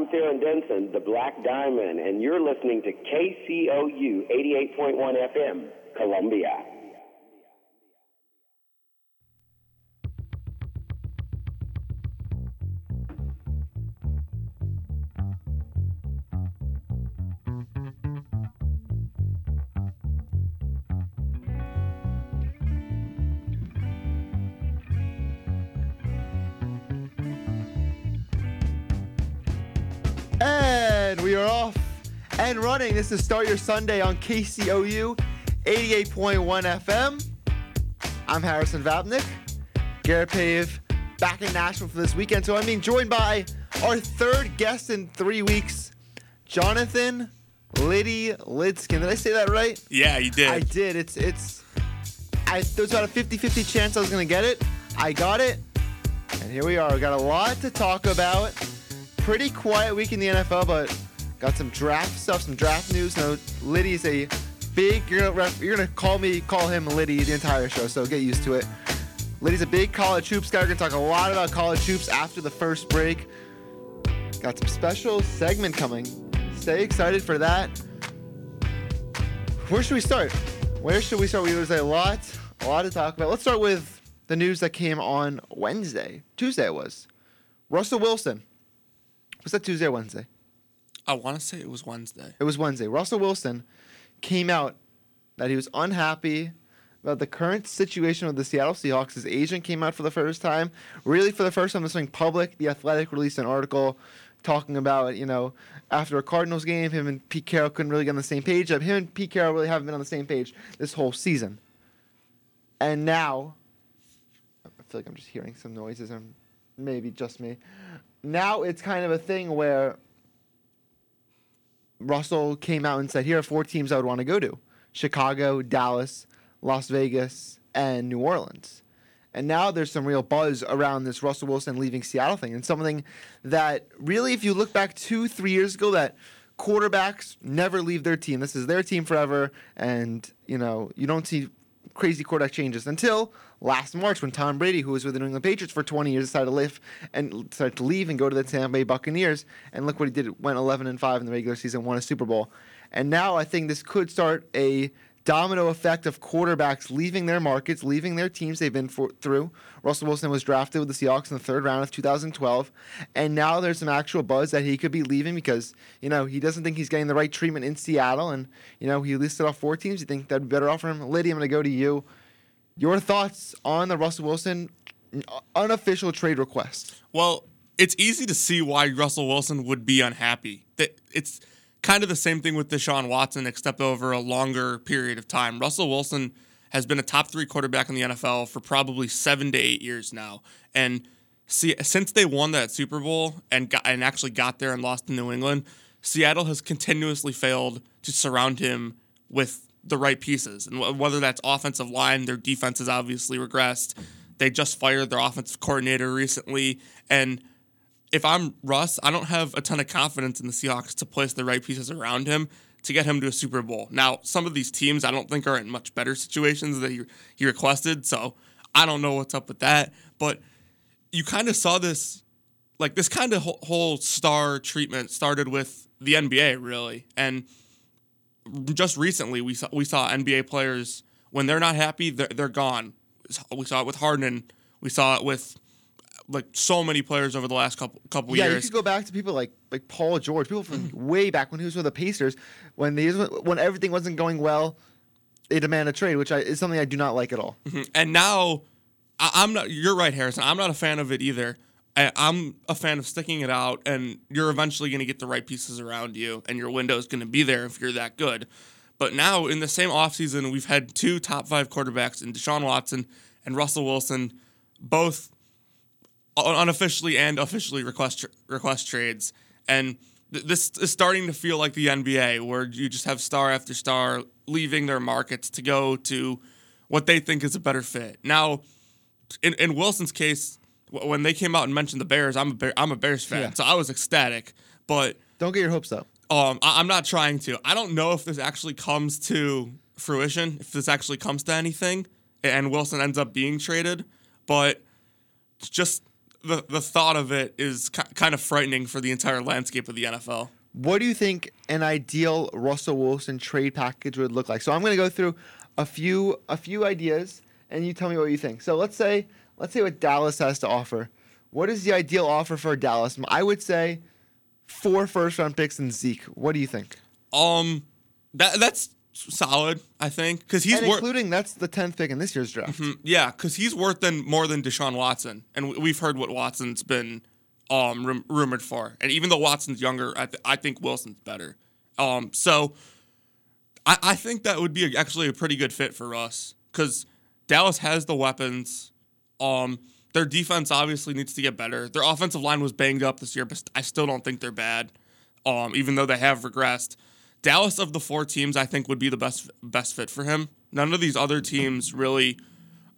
I'm Theron Denson, the Black Diamond, and you're listening to KCOU 88.1 FM, Columbia. And running. This is Start Your Sunday on KCOU 88.1 FM. I'm Harrison Vapnik. Garrett Pave back in Nashville for this weekend. So I'm being joined by our third guest in three weeks, Jonathan Liddy Lidskin. Did I say that right? Yeah, you did. I did. It's it's I there was about a 50-50 chance I was gonna get it. I got it. And here we are. We got a lot to talk about. Pretty quiet week in the NFL, but got some draft stuff, some draft news. Now Liddy's a big you're gonna ref, you're gonna call me call him Liddy the entire show, so get used to it. Liddy's a big college hoops guy. We're gonna talk a lot about college hoops after the first break. Got some special segment coming. Stay excited for that. Where should we start? Where should we start? We There's a lot, a lot to talk about. Let's start with the news that came on Wednesday. Tuesday it was. Russell Wilson. Was that Tuesday or Wednesday? I want to say it was Wednesday. It was Wednesday. Russell Wilson came out that he was unhappy about the current situation with the Seattle Seahawks. His agent came out for the first time, really for the first time, this thing public. The Athletic released an article talking about, you know, after a Cardinals game, him and Pete Carroll couldn't really get on the same page. Him and Pete Carroll really haven't been on the same page this whole season. And now, I feel like I'm just hearing some noises, and maybe just me. Now it's kind of a thing where Russell came out and said, "Here are four teams I would want to go to: Chicago, Dallas, Las Vegas, and New Orleans." And now there's some real buzz around this Russell Wilson leaving Seattle thing, and something that really, if you look back two, three years ago, that quarterbacks never leave their team. This is their team forever, and you know you don't see crazy quarterback changes until last March when Tom Brady, who was with the New England Patriots for 20 years, decided to leave and decided to leave and go to the Tampa Bay Buccaneers. And look what he did: went 11 and five in the regular season, won a Super Bowl. And now I think this could start a domino effect of quarterbacks leaving their markets, leaving their teams they've been for, through. Russell Wilson was drafted with the Seahawks in the third round of 2012, and now there's some actual buzz that he could be leaving because you know he doesn't think he's getting the right treatment in Seattle, and you know he listed off four teams. You think that'd be better off for him? Liddy, I'm going to go to you. Your thoughts on the Russell Wilson uh, unofficial trade request? Well, it's easy to see why Russell Wilson would be unhappy. That it's kind of the same thing with Deshaun Watson, except over a longer period of time. Russell Wilson has been a top three quarterback in the NFL for probably seven to eight years now, and see since they won that Super Bowl and got, and actually got there and lost to New England, Seattle has continuously failed to surround him with the right pieces, and whether that's offensive line, their defense has obviously regressed. They just fired their offensive coordinator recently, and if I'm Russ, I don't have a ton of confidence in the Seahawks to place the right pieces around him to get him to a Super Bowl. Now, some of these teams I don't think are in much better situations that he, he requested, so I don't know what's up with that. But you kind of saw this, like this kind of whole star treatment started with the NBA, really, and just recently we saw we saw NBA players when they're not happy, they're, they're gone. We saw it with Harden. We saw it with like so many players over the last couple couple yeah, years. Yeah, you could go back to people like like Paul George, people from way back when he was with the Pacers, when they when everything wasn't going well, they demand a trade, which I, is something I do not like at all. Mm-hmm. And now, I, am not. You're right, Harrison. I'm not a fan of it either. I, I'm a fan of sticking it out, and you're eventually going to get the right pieces around you, and your window is going to be there if you're that good. But now, in the same offseason, we've had two top five quarterbacks in Deshaun Watson and Russell Wilson, both unofficially and officially request request trades, and th- this is starting to feel like the NBA, where you just have star after star leaving their markets to go to what they think is a better fit. Now, in, in Wilson's case, when they came out and mentioned the Bears, I'm a Bear, I'm a Bears fan, yeah. so I was ecstatic. But don't get your hopes up. Um, I, I'm not trying to. I don't know if this actually comes to fruition, if this actually comes to anything, and Wilson ends up being traded. But just the the thought of it is ki- kind of frightening for the entire landscape of the NFL. What do you think an ideal Russell Wilson trade package would look like? So I'm going to go through a few a few ideas, and you tell me what you think. So let's say let's say what Dallas has to offer. What is the ideal offer for Dallas? I would say four first round picks and Zeke. What do you think? Um, that that's solid, I think, because he's and worth. including that's the tenth pick in this year's draft. Yeah, because he's worth than more than Deshaun Watson, and we- we've heard what Watson's been um rum- rumored for. And even though Watson's younger, I, th- I think Wilson's better. Um, so I, I think that would be actually a pretty good fit for us because Dallas has the weapons. Um, their defense obviously needs to get better. Their offensive line was banged up this year, but I still don't think they're bad. Um, even though they have regressed. Dallas of the four teams, I think would be the best best fit for him. None of these other teams really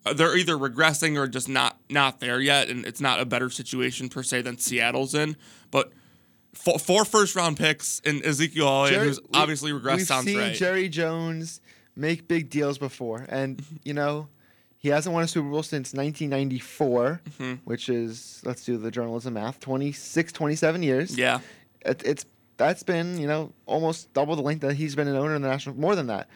uh, they're either regressing or just not not there yet, and it's not a better situation per se than Seattle's in. But four, four first round picks and Ezekiel Elliott, who's we- obviously regressed, We've sounds seen right. Jerry Jones make big deals before, and you know he hasn't won a Super Bowl since 1994, Mm-hmm. which is let's do the journalism math 26, 27 years. yeah, it, it's that's been you know almost double the length that he's been an owner in the national. More than that,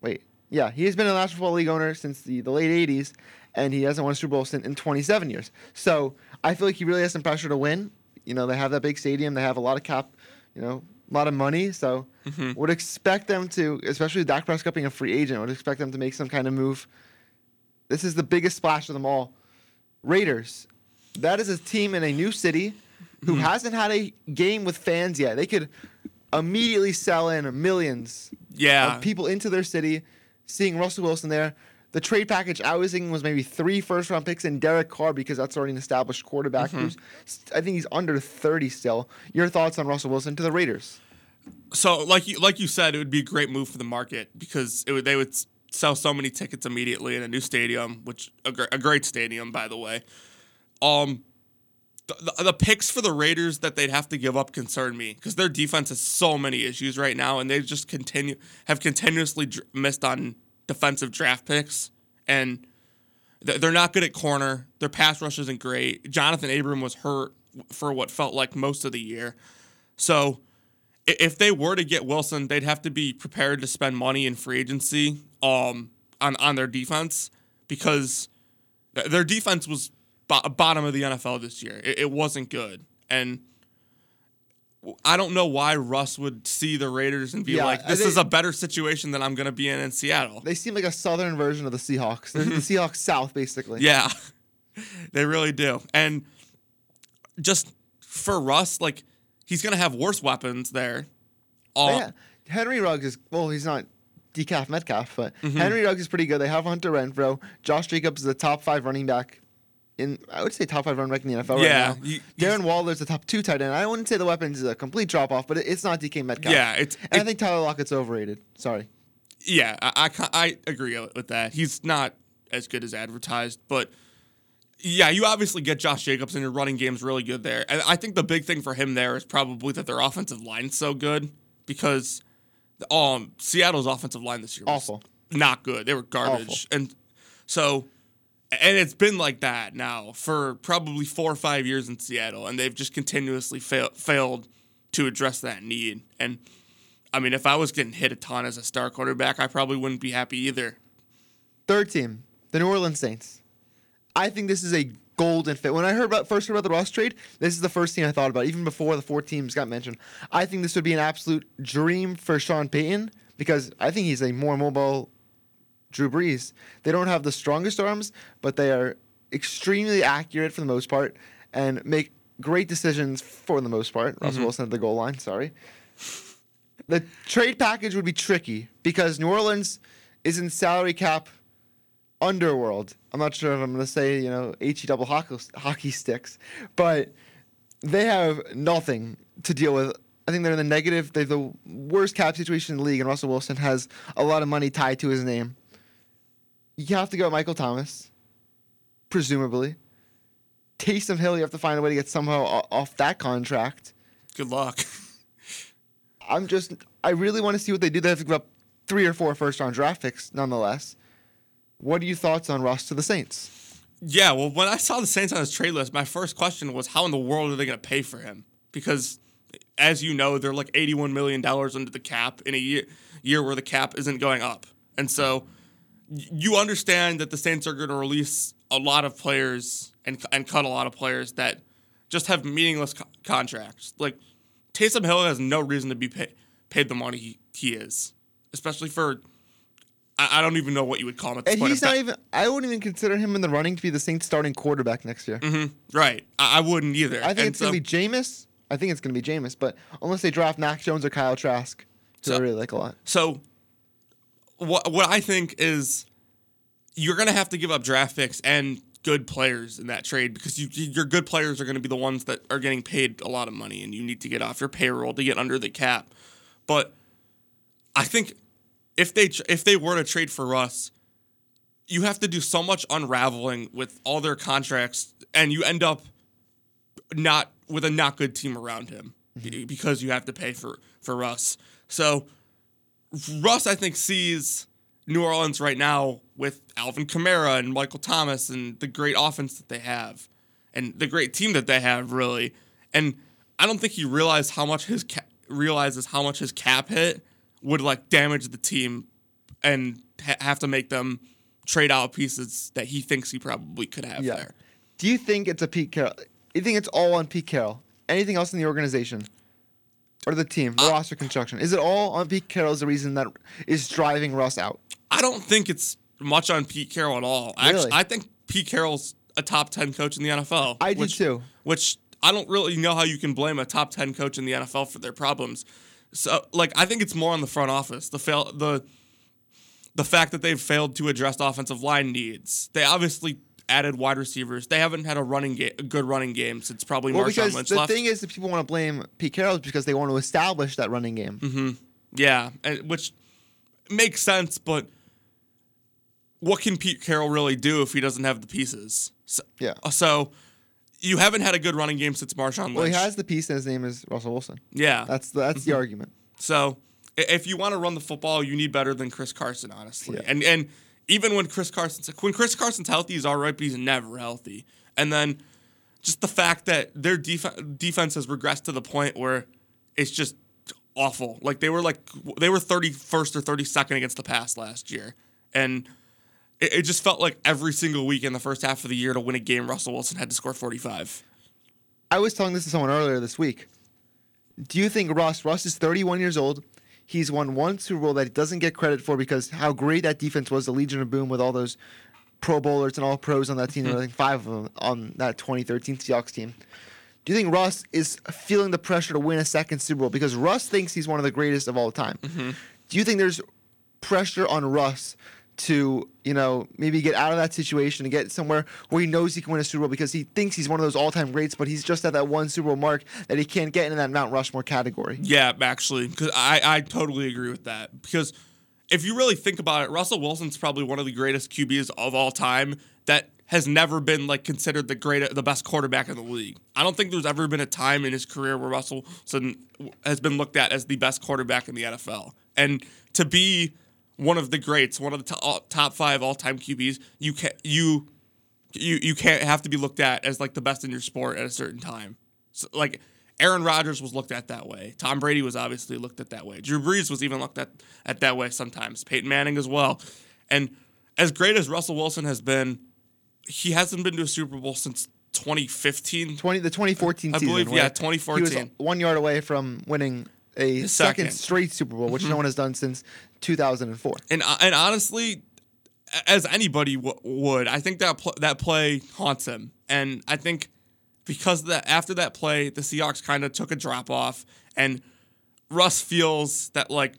wait, yeah, he has been a National Football League owner since the, the late 80s, and he hasn't won a Super Bowl since in 27 years. So I feel like he really has some pressure to win. You know, they have that big stadium, they have a lot of cap, you know, a lot of money. So mm-hmm. would expect them to, especially Dak Prescott being a free agent, would expect them to make some kind of move. This is the biggest splash of them all. Raiders. That is a team in a new city who hasn't had a game with fans yet. They could immediately sell in millions yeah. of people into their city, seeing Russell Wilson there. The trade package I was thinking was maybe three first round picks and Derek Carr because that's already an established quarterback who's I think he's under 30 still. Your thoughts on Russell Wilson to the Raiders? so like you like you said, it would be a great move for the market because it would they would sell so many tickets immediately in a new stadium, which a, gr- a great stadium by the way. Um, the, the, picks for the Raiders that they'd have to give up concern me because their defense has so many issues right now, and they just continue have continuously dr- missed on defensive draft picks, and th- they're not good at corner. Their pass rush isn't great. Johnathan Abram was hurt for what felt like most of the year, so if they were to get Wilson, they'd have to be prepared to spend money in free agency um, on on their defense because th- their defense was bo- bottom of the NFL this year. It, it wasn't good, and I don't know why Russ would see the Raiders and be Yeah, like, "This think- is a better situation than I'm going to be in in Seattle." They seem like a southern version of the Seahawks. They're the Seahawks South, basically. Yeah, they really do. And just for Russ, like he's going to have worse weapons there. Um, Yeah. Henry Ruggs is well, he's not DK Metcalf, but Mm-hmm. Henry Ruggs is pretty good. They have Hunter Renfrow. Josh Jacobs is a top five running back in I would say top five running back in the NFL Yeah, right now. you- Darren Waller's the top two tight end. I wouldn't say the weapons is a complete drop off, but it, it's not DK Metcalf. Yeah, it's- and I think Tyler Lockett's overrated. Sorry. Yeah, I, I, I agree with that. He's not as good as advertised, but yeah, you obviously get Josh Jacobs and your running game's really good there. And I think the big thing for him there is probably that their offensive line's so good because um Seattle's offensive line this year was Awful. not good. They were garbage. And so and it's been like that now for probably 4 or 5 years in Seattle and they've just continuously fail, failed to address that need. And I mean, if I was getting hit a ton as a star quarterback, I probably wouldn't be happy either. Third team, the New Orleans Saints. I think this is a golden fit. When I heard about first heard about the Ross trade, this is the first thing I thought about, even before the four teams got mentioned. I think this would be an absolute dream for Sean Payton because I think he's a more mobile Drew Brees. They don't have the strongest arms, but they are extremely accurate for the most part and make great decisions for the most part. Russell mm-hmm. Wilson at the goal line, sorry. The trade package would be tricky because New Orleans is in salary cap underworld. I'm not sure if I'm going to say, you know, HE double hockey, hockey sticks, but they have nothing to deal with. I think they're in the negative. They have the worst cap situation in the league, and Russell Wilson has a lot of money tied to his name. You have to go Michael Thomas, presumably. Taysom Hill, you have to find a way to get somehow off that contract. Good luck. I'm just, I really want to see what they do. They have to give up three or four first round draft picks, nonetheless. What are your thoughts on Russ to the Saints? Yeah, well, when I saw the Saints on his trade list, my first question was, how in the world are they going to pay for him? Because, as you know, they're like eighty-one million dollars under the cap in a year year where the cap isn't going up, and so you understand that the Saints are going to release a lot of players and and cut a lot of players that just have meaningless co- contracts. Like Taysom Hill has no reason to be pay, paid the money he, he is, especially for I, I don't even know what you would call him at this And point. he's not even. I wouldn't even consider him in the running to be the Saints' starting quarterback next year. Mm-hmm. right. I, I wouldn't either. I think And it's gonna be Jameis. I think it's gonna be Jameis, but unless they draft Mac Jones or Kyle Trask, who I really like a lot. So, what what I think is you're going to have to give up draft picks and good players in that trade because you, your good players are going to be the ones that are getting paid a lot of money, and you need to get off your payroll to get under the cap. But I think if they if they were to trade for Russ, you have to do so much unraveling with all their contracts, and you end up not with a not good team around him be- because you have to pay for for Russ. So Russ, I think, sees New Orleans right now with Alvin Kamara and Michael Thomas and the great offense that they have and the great team that they have, really. And I don't think he realized how much his ca- realizes how much his cap hit would like damage the team and ha- have to make them trade out pieces that he thinks he probably could have Yeah. there. Do you think it's a Pete Carroll? You think it's all on Pete Carroll? Anything else in the organization? Or the team, Uh, the roster construction? Is it all on Pete Carroll's the reason that is driving Russ out? I don't think it's much on Pete Carroll at all. Actually, Really? I think Pete Carroll's a top 10 coach in the NFL. I do too. Which I don't really know how you can blame a top 10 coach in the NFL for their problems. So, like, I think it's more on the front office. The fail, the the fact that they've failed to address offensive line needs. They obviously added wide receivers. They haven't had a running game, a good running game since probably Well, Marshawn because Lynch the left. thing is that people want to blame Pete Carroll because they want to establish that running game. Mm-hmm. Yeah, and, which makes sense, but what can Pete Carroll really do if he doesn't have the pieces? So, Yeah. So you haven't had a good running game since Marshawn Lynch. Well, he has the piece, and his name is Russell Wilson. Yeah. That's the, that's the argument. so if you want to run the football, you need better than Chris Carson, honestly. Yeah. And and even when Chris Carson's when Chris Carson's healthy, he's all right, but he's never healthy. And then just the fact that their def- defense has regressed to the point where it's just awful. Like they were like they were 31st or 32nd against the pass last year. And it, it just felt like every single week in the first half of the year to win a game, Russell Wilson had to score 45. I was telling this to someone earlier this week. Do you think Russ? Russ is 31 years old. He's won one Super Bowl that he doesn't get credit for because how great that defense was, the Legion of Boom with all those Pro Bowlers and all pros on that team. There were like five of them on that 2013 Seahawks team. Do you think Russ is feeling the pressure to win a second Super Bowl because Russ thinks he's one of the greatest of all time? Mm-hmm. Do you think there's pressure on Russ to, you know, maybe get out of that situation and get somewhere where he knows he can win a Super Bowl because he thinks he's one of those all-time greats, but he's just at that one Super Bowl mark that he can't get in that Mount Rushmore category. Yeah, actually, because I, I totally agree with that. Because if you really think about it, Russell Wilson's probably one of the greatest QBs of all time that has never been like considered the great, the best quarterback in the league. I don't think there's ever been a time in his career where Russell has been looked at as the best quarterback in the NFL. And to be one of the greats, one of the top, top five all-time QBs, you can you you you can't have to be looked at as like the best in your sport at a certain time. So, like Aaron Rodgers was looked at that way. Tom Brady was obviously looked at that way. Drew Brees was even looked at at that way sometimes. Peyton Manning as well. And as great as Russell Wilson has been, he hasn't been to a Super Bowl since 2015. 20 the 2014 I season. believe, yeah, He was one yard away from winning a second. second. straight Super Bowl, which mm-hmm. no one has done since 2004. And uh, and honestly, as anybody w- would, I think that pl- that play haunts him. And I think because of that after that play, the Seahawks kind of took a drop off, and Russ feels that like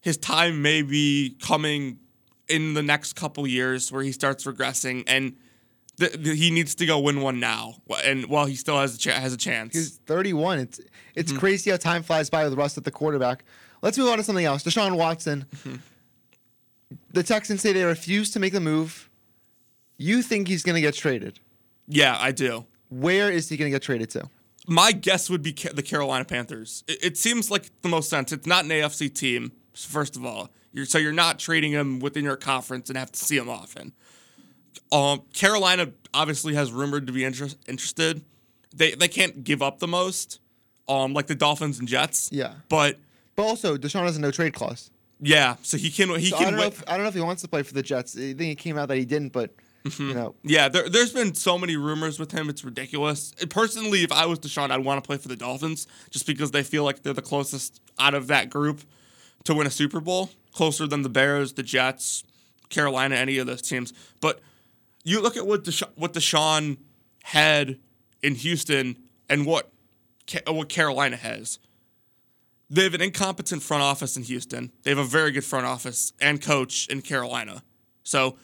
his time may be coming in the next couple years where he starts regressing, and th- th- he needs to go win one now, and while he still has a has a chance. He's 31. It's it's Mm-hmm. crazy how time flies by with Russ at the quarterback. Let's move on to something else. Deshaun Watson. Mm-hmm. The Texans say they refuse to make the move. You think he's going to get traded? yeah, I do. Where is he going to get traded to? my guess would be the Carolina Panthers. It, it seems like the most sense. It's not an AFC team, first of all. You're, so you're not trading him within your conference and have to see him often. Um, Carolina obviously has rumored to be inter- interested. They they can't give up the most, um, like the Dolphins and Jets. Yeah. But But also, Deshaun has a no trade clause. yeah, so he can he So I can don't know. If, I don't know if he wants to play for the Jets. I think it came out that he didn't, but Mm-hmm. you know, Yeah, there, there's been so many rumors with him. It's ridiculous. Personally, if I was Deshaun, I'd want to play for the Dolphins just because they feel like they're the closest out of that group to win a Super Bowl, closer than the Bears, the Jets, Carolina, any of those teams. But you look at what Desha- what Deshaun had in Houston and what Ca- what Carolina has. They have an incompetent front office in Houston. They have a very good front office and coach in Carolina. So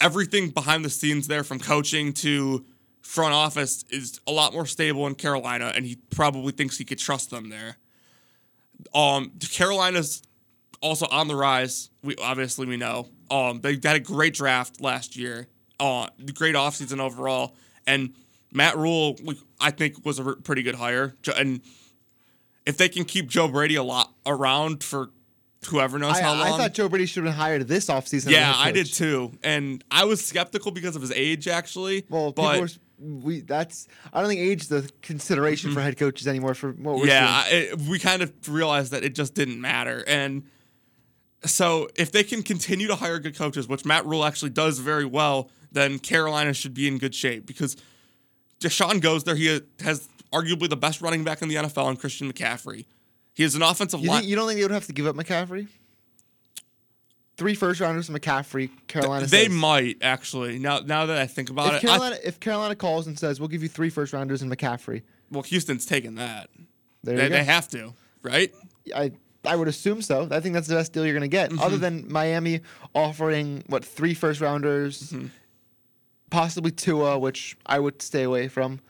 everything behind the scenes there from coaching to front office is a lot more stable in Carolina and he probably thinks he could trust them there. Um Carolina's also on the rise. We obviously we know. Um they had a great draft last year. Uh great offseason overall and Matt Rhule I think was a pretty good hire. And if they can keep Joe Brady a lot around for whoever knows I, how long. I thought Joe Brady should have been hired this offseason. Yeah, I did too, and I was skeptical because of his age, actually. Well, but were, we that's I don't think age is the consideration for head coaches anymore. For what we're yeah, it, we kind of realized that it just didn't matter, and so if they can continue to hire good coaches, which Matt Rhule actually does very well, then Carolina should be in good shape because Deshaun goes there. He has arguably the best running back in the NFL, in Christian McCaffrey. He is an offensive You, line. think, you don't think they would have to give up McCaffrey? Three first rounders, and McCaffrey, Carolina. they says. might actually. Now, now that I think about If it, Carolina, if Carolina calls and says we'll give you three first rounders and McCaffrey, well, Houston's taking that. They, they have to, right? I I would assume so. I think that's the best deal you're going to get. Mm-hmm. Other than Miami offering what three first rounders, Mm-hmm. possibly Tua, which I would stay away from.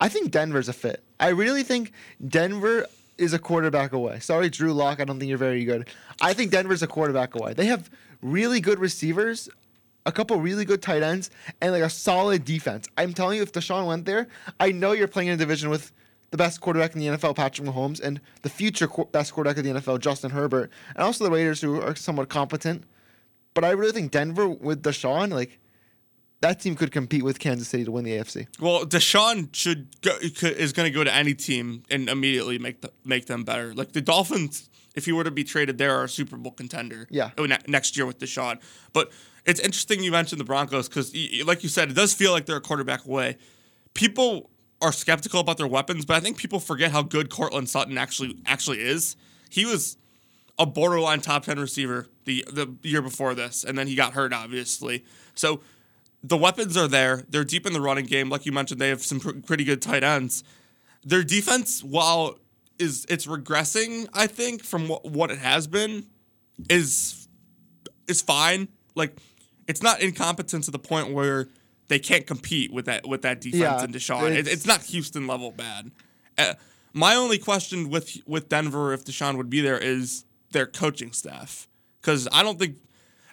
I think Denver's a fit. I really think Denver is a quarterback away. Sorry, Drew Lock. I don't think you're very good. I think Denver's a quarterback away. They have really good receivers, a couple really good tight ends, and like a solid defense. I'm telling you, if Deshaun went there, I know you're playing in a division with the best quarterback in the NFL, Patrick Mahomes, and the future best quarterback of the NFL, Justin Herbert, and also the Raiders, who are somewhat competent. But I really think Denver with Deshaun, like that team could compete with Kansas City to win the AFC. Well, Deshaun should go, is going to go to any team and immediately make the, make them better. Like the Dolphins, if he were to be traded, there are a Super Bowl contender. Yeah. oh, next year with Deshaun. But it's interesting you mentioned the Broncos because, like you said, it does feel like they're a quarterback away. People are skeptical about their weapons, but I think people forget how good Courtland Sutton actually actually is. He was a borderline top ten receiver the the year before this, and then he got hurt, obviously. So the weapons are there. They're deep in the running game, like you mentioned. They have some pr- pretty good tight ends. Their defense, while is it's regressing, I think from what, what it has been, is is fine. Like it's not incompetent to the point where they can't compete with that with that defense Yeah, and Deshaun. It, it's- it's not Houston level bad. Uh, my only question with with Denver, if Deshaun would be there, is their coaching staff. Because I don't think,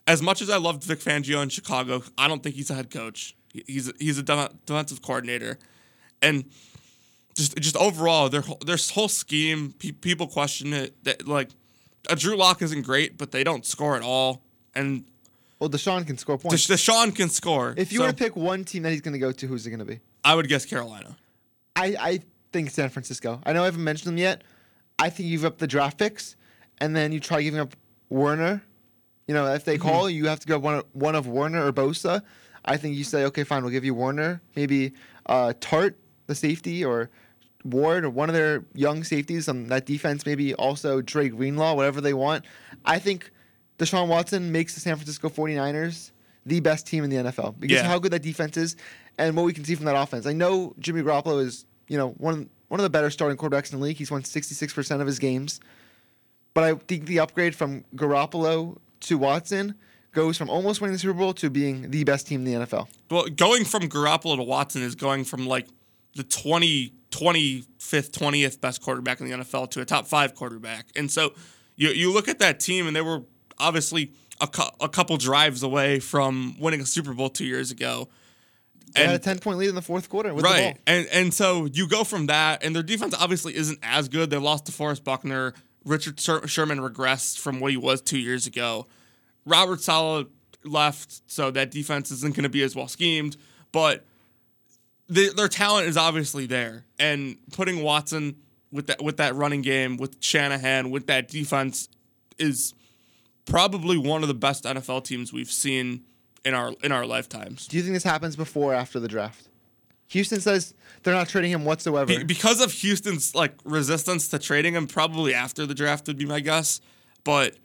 as much as I loved Vic Fangio in Chicago, I don't think he's a head coach. He's a, he's a defensive coordinator, and just just overall, their whole- their whole scheme, pe- people question it. That like, a Drew Lock isn't great, but they don't score at all, and Well, Deshaun can score points. Desha- Deshaun can score. if you So were to pick one team that he's going to go to, who's it going to be? I would guess Carolina. I, I think San Francisco. I know I haven't mentioned them yet. I think you give up the draft picks, and then you try giving up Warner. You know, if they call, you have to go one of, one of Warner or Bosa. I think you say, okay, fine, we'll give you Warner, maybe uh, Tartt, the safety, or Ward, or one of their young safeties on that defense. Maybe also Drake Greenlaw, whatever they want. I think Deshaun Watson makes the San Francisco 49ers the best team in the NFL because Yeah. of how good that defense is and what we can see from that offense. I know Jimmy Garoppolo is, you know, one one of the better starting quarterbacks in the league. He's won 66% of his games. But I think the upgrade from Garoppolo to Watson goes from almost winning the Super Bowl to being the best team in the NFL. Well, going from Garoppolo to Watson is going from like the 20, 25th, 20th best quarterback in the NFL to a top five quarterback. And so you, you look at that team, and they were obviously a, cou- a couple drives away from winning a Super Bowl two years ago. They had a 10 point lead in the fourth quarter with the right. And and so you go from that, and their defense obviously isn't as good. They lost to Forrest Buckner. Richard Sher- Sherman regressed from what he was two years ago. Robert Saleh left, so that defense isn't going to be as well schemed. But the, their talent is obviously there, and putting Watson with that with that running game with Shanahan with that defense is probably one of the best NFL teams we've seen in our in our lifetimes. Do you think this happens before or after the draft? Houston says they're not trading him whatsoever. Be- because of Houston's like resistance to trading him, probably after the draft would be my guess. But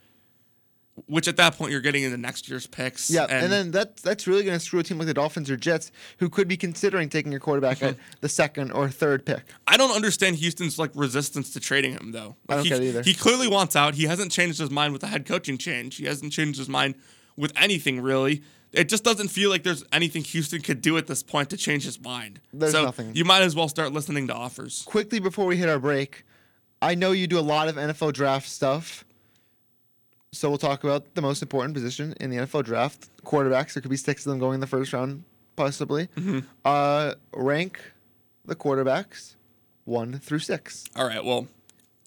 which at that point you're getting into next year's picks. yeah, and, then that that's really going to screw a team like the Dolphins or Jets, who could be considering taking your quarterback mm-hmm. at the second or third pick. I don't understand Houston's like resistance to trading him though. I don't he, get it either. He clearly wants out. He hasn't changed his mind with the head coaching change. He hasn't changed his mind with anything really. It just doesn't feel like there's anything Houston could do at this point to change his mind. There's so nothing. You might as well start listening to offers. Quickly before we hit our break, I know you do a lot of NFL draft stuff. So we'll talk about the most important position in the NFL draft, quarterbacks. There could be six of them going in the first round, possibly. Mm-hmm. Uh, rank the quarterbacks one through six. All right. Well,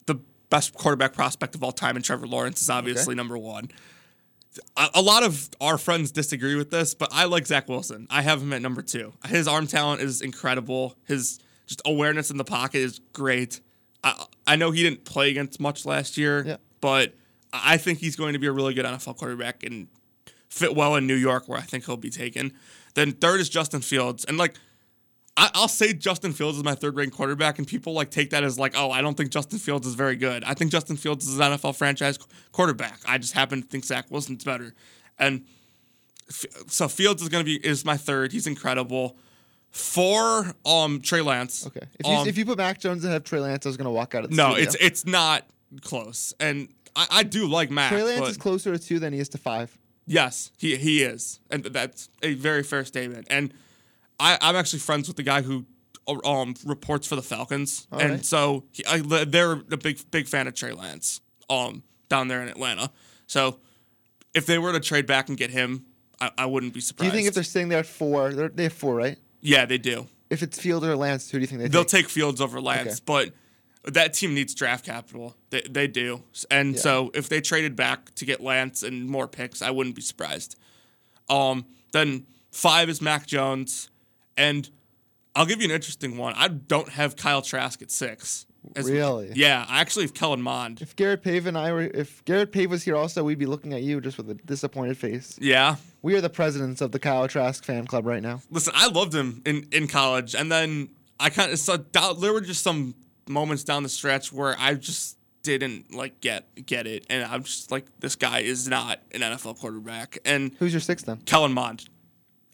the best quarterback prospect of all time in Trevor Lawrence is obviously Okay. number one. A, lot of our friends disagree with this, but I like Zach Wilson. I have him at number two. His arm talent is incredible. His just awareness in the pocket is great. I, I know he didn't play against much last year, Yeah. but I think he's going to be a really good NFL quarterback and fit well in New York, where I think he'll be taken. Then third is Justin Fields, and like I, I'll say Justin Fields is my third ranked quarterback, and people like take that as like, oh, I don't think Justin Fields is very good. I think Justin Fields is an NFL franchise quarterback. I just happen to think Zach Wilson's better, and f- so Fields is gonna be is my third. He's incredible. Four, um, Trey Lance. Okay. If you, Um, if you put Mac Jones ahead of Trey Lance, I was going to walk out of the no, studio. it's it's not close, and I, I do like Mac. Trey Lance is closer to two than he is to five. Yes, he he is, and that's a very fair statement. And I, I'm actually friends with the guy who um reports for the Falcons, and right. so he, I, they're a big big fan of Trey Lance, um down there in Atlanta. So if they were to trade back and get him, I, I wouldn't be surprised. Do you think if they're sitting there at four, they're, they have four, right? yeah, they do. If it's Fields or Lance, who do you think they They'll take? take Fields over Lance, but that team needs draft capital. They, they do. And Yeah. so if they traded back to get Lance and more picks, I wouldn't be surprised. Um, then five is Mac Jones. And I'll give you an interesting one. I don't have Kyle Trask at six. As- Really? Yeah, I actually have Kellen Mond. If Garrett Pave and I were, if Garrett Pave was here also, we'd be looking at you just with a disappointed face. Yeah. We are the presidents of the Kyle Trask fan club right now. Listen, I loved him in, in college, and then I kind of saw there were just some moments down the stretch where I just didn't like get get it, and I'm just like, this guy is not an NFL quarterback. And Who's your sixth then? Kellen Mond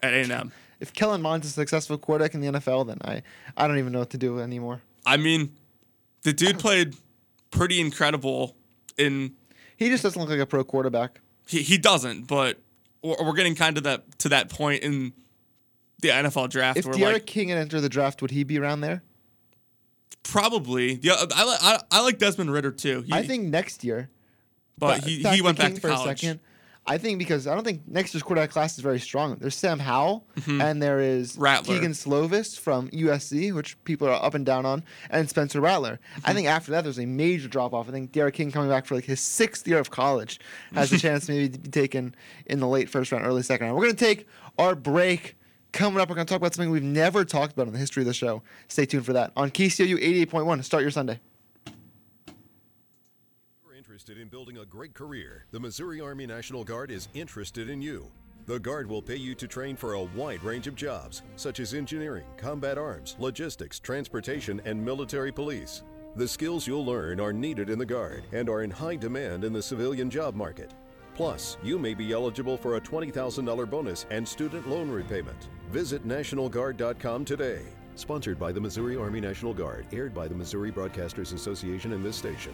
at A&M. If Kellen Mond's a successful quarterback in the NFL, then I, I don't even know what to do anymore. I mean, the dude played pretty incredible in. He just doesn't look like a pro quarterback. He, he doesn't, but we're, we're getting kind of that to that point in the NFL draft If De'Aaron like King had entered the draft, would he be around there? probably yeah uh, I, I, I like Desmond Ridder too. He, I think next year. but he, he to went back to for a college. second. I think because I don't think next year's quarterback class is very strong. There's Sam Howell and there is Mm-hmm. Rattler. Kedon Slovis from USC, which people are up and down on, and Spencer Rattler. Mm-hmm. I think after that there's a major drop off. I think D'Eriq King coming back for like his sixth year of college has a chance maybe to be taken in the late first round, early second round. We're gonna take our break. Coming up, we're gonna talk about something we've never talked about in the history of the show. Stay tuned for that on KCOU 88.1. Start your Sunday. Interested in building a great career, the Missouri Army National Guard is interested in you. The Guard will pay you to train for a wide range of jobs, such as engineering, combat arms, logistics, transportation, and military police. The skills you'll learn are needed in the Guard and are in high demand in the civilian job market. Plus, you may be eligible for a $20,000 bonus and student loan repayment. Visit NationalGuard.com today. Sponsored by the Missouri Army National Guard, aired by the Missouri Broadcasters Association and this station.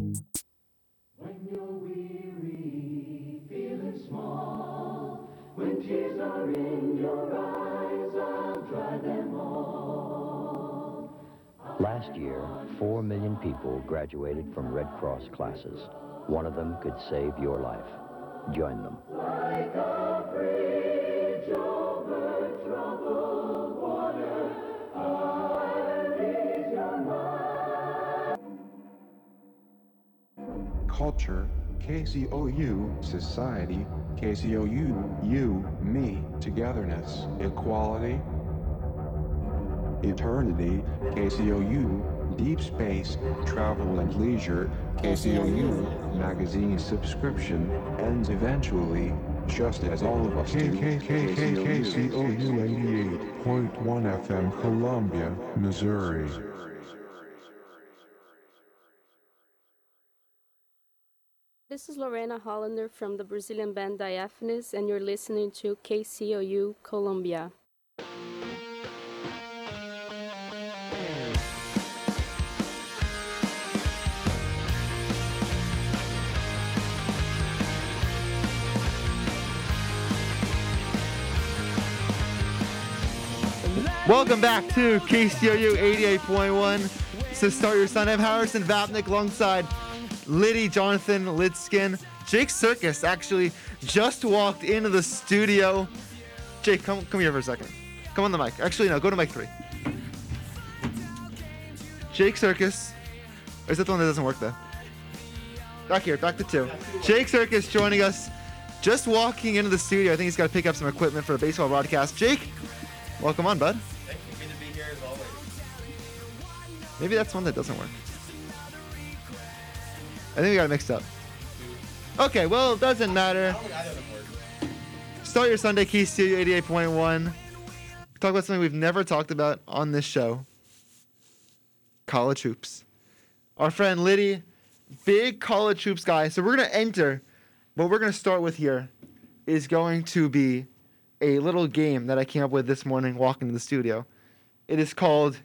Last year, 4 million people graduated from Red Cross classes. One of them could save your life. Join them. Like a bridge over troubled water, Ireland your. Culture, KCOU, Society, KCOU, you, me, togetherness, equality, eternity, KCOU, deep space, travel and leisure, KCOU, magazine subscription, ends eventually, just as all of us do. KCOU 88.1 FM Columbia, Missouri. This is Lorena Hollander from the Brazilian band Diaphanous, and you're listening to KCOU Columbia. Welcome back to KCOU 88.1. So start your Sunday. I'm Harrison Vapnik alongside Liddy Jonathan Lidskin. Jake Circus actually just walked into the studio. Jake, come come here for a second. Come on the mic. Actually, no, go to mic three. Jake Circus. Or is that the one that doesn't work though? Back here, back to two. Jake Circus joining us. Just walking into the studio. I think he's got to pick up some equipment for the baseball broadcast. Jake, welcome on, bud. Maybe that's one that doesn't work. I think we got it mixed up. Okay, well, it doesn't matter. Start your Sunday Keys to 88.1. Talk about something we've never talked about on this show college hoops. Our friend Liddy, big college hoops guy. So we're going to enter. What we're going to start with here is going to be a little game that I came up with this morning walking to the studio. It is called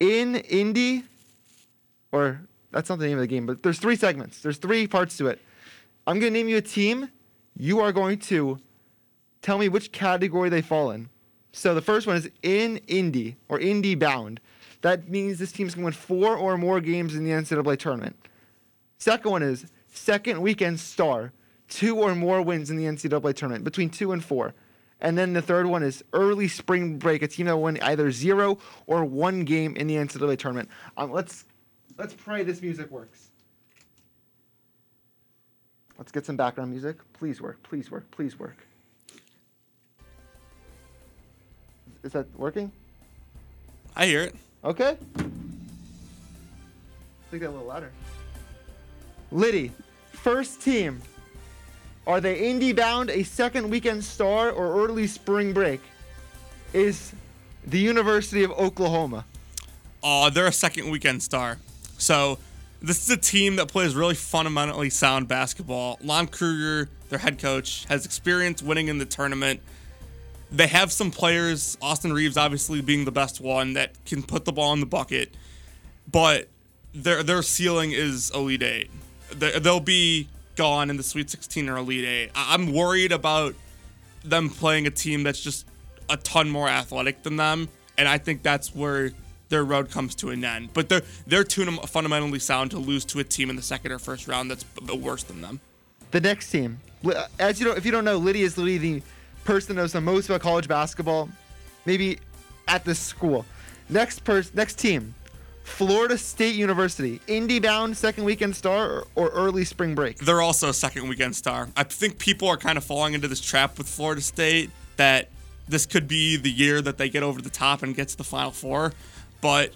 In Indy, or that's not the name of the game, but there's three segments. There's three parts to it. I'm going to name you a team. You are going to tell me which category they fall in. So the first one is in Indy or Indy bound. That means this team's going to win four or more games in the NCAA tournament. Second one is second weekend star, two or more wins in the NCAA tournament, between two and four. And then the third one is early spring break, a team that won either zero or one game in the NCAA tournament. Um, let's let's pray this music works. Let's get some background music. Please work. Please work. Please work. Is that working? I hear it. Okay. Think that a little louder. Liddy, first team. Are they indie bound, a second weekend star, or early spring break? Is the University of Oklahoma. Oh, they're a second weekend star. So this is a team that plays really fundamentally sound basketball. Lon Kruger, their head coach, has experience winning in the tournament. They have some players, Austin Reaves obviously being the best one, that can put the ball in the bucket. But their their ceiling is Elite Eight. They- They'll be gone in the Sweet 16 or Elite Eight. I- I'm worried about them playing a team that's just a ton more athletic than them, and I think that's where their road comes to an end. But they're they're too fundamentally sound to lose to a team in the second or first round that's b- worse than them. The next team, uh, as you know, if you don't know, Lydia is literally the person that knows the most about college basketball, maybe at this school. Next person, next team, Florida State University, indie bound, second weekend star, or, early spring break. They're also a second weekend star. I think people are kind of falling into this trap with Florida State that this could be the year that they get over the top and get to the Final Four, but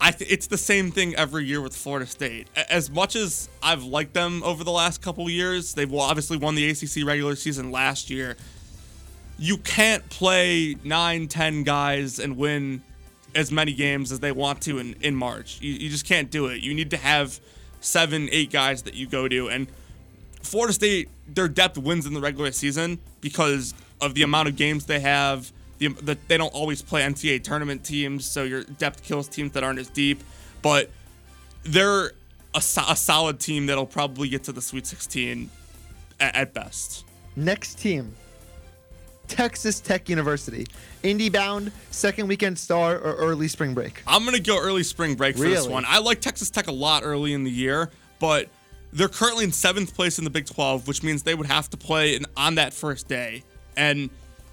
I th- it's the same thing every year with Florida State. As much as I've liked them over the last couple years, they've obviously won the ACC regular season last year. You can't play nine, ten guys and win as many games as they want to in, in March. You, you just can't do it. You need to have seven, eight guys that you go to. And Florida State, their depth wins in the regular season because of the amount of games they have. The, the, they don't always play NCAA tournament teams, so your depth kills teams that aren't as deep. But they're a, so- a solid team that'll probably get to the Sweet 16 at, at best. Next team, Texas Tech University. Indy bound, second weekend star, or early spring break? I'm gonna go early spring break for this one. I like Texas Tech a lot early in the year, but they're currently in seventh place in the Big 12, which means they would have to play in, on that first day, and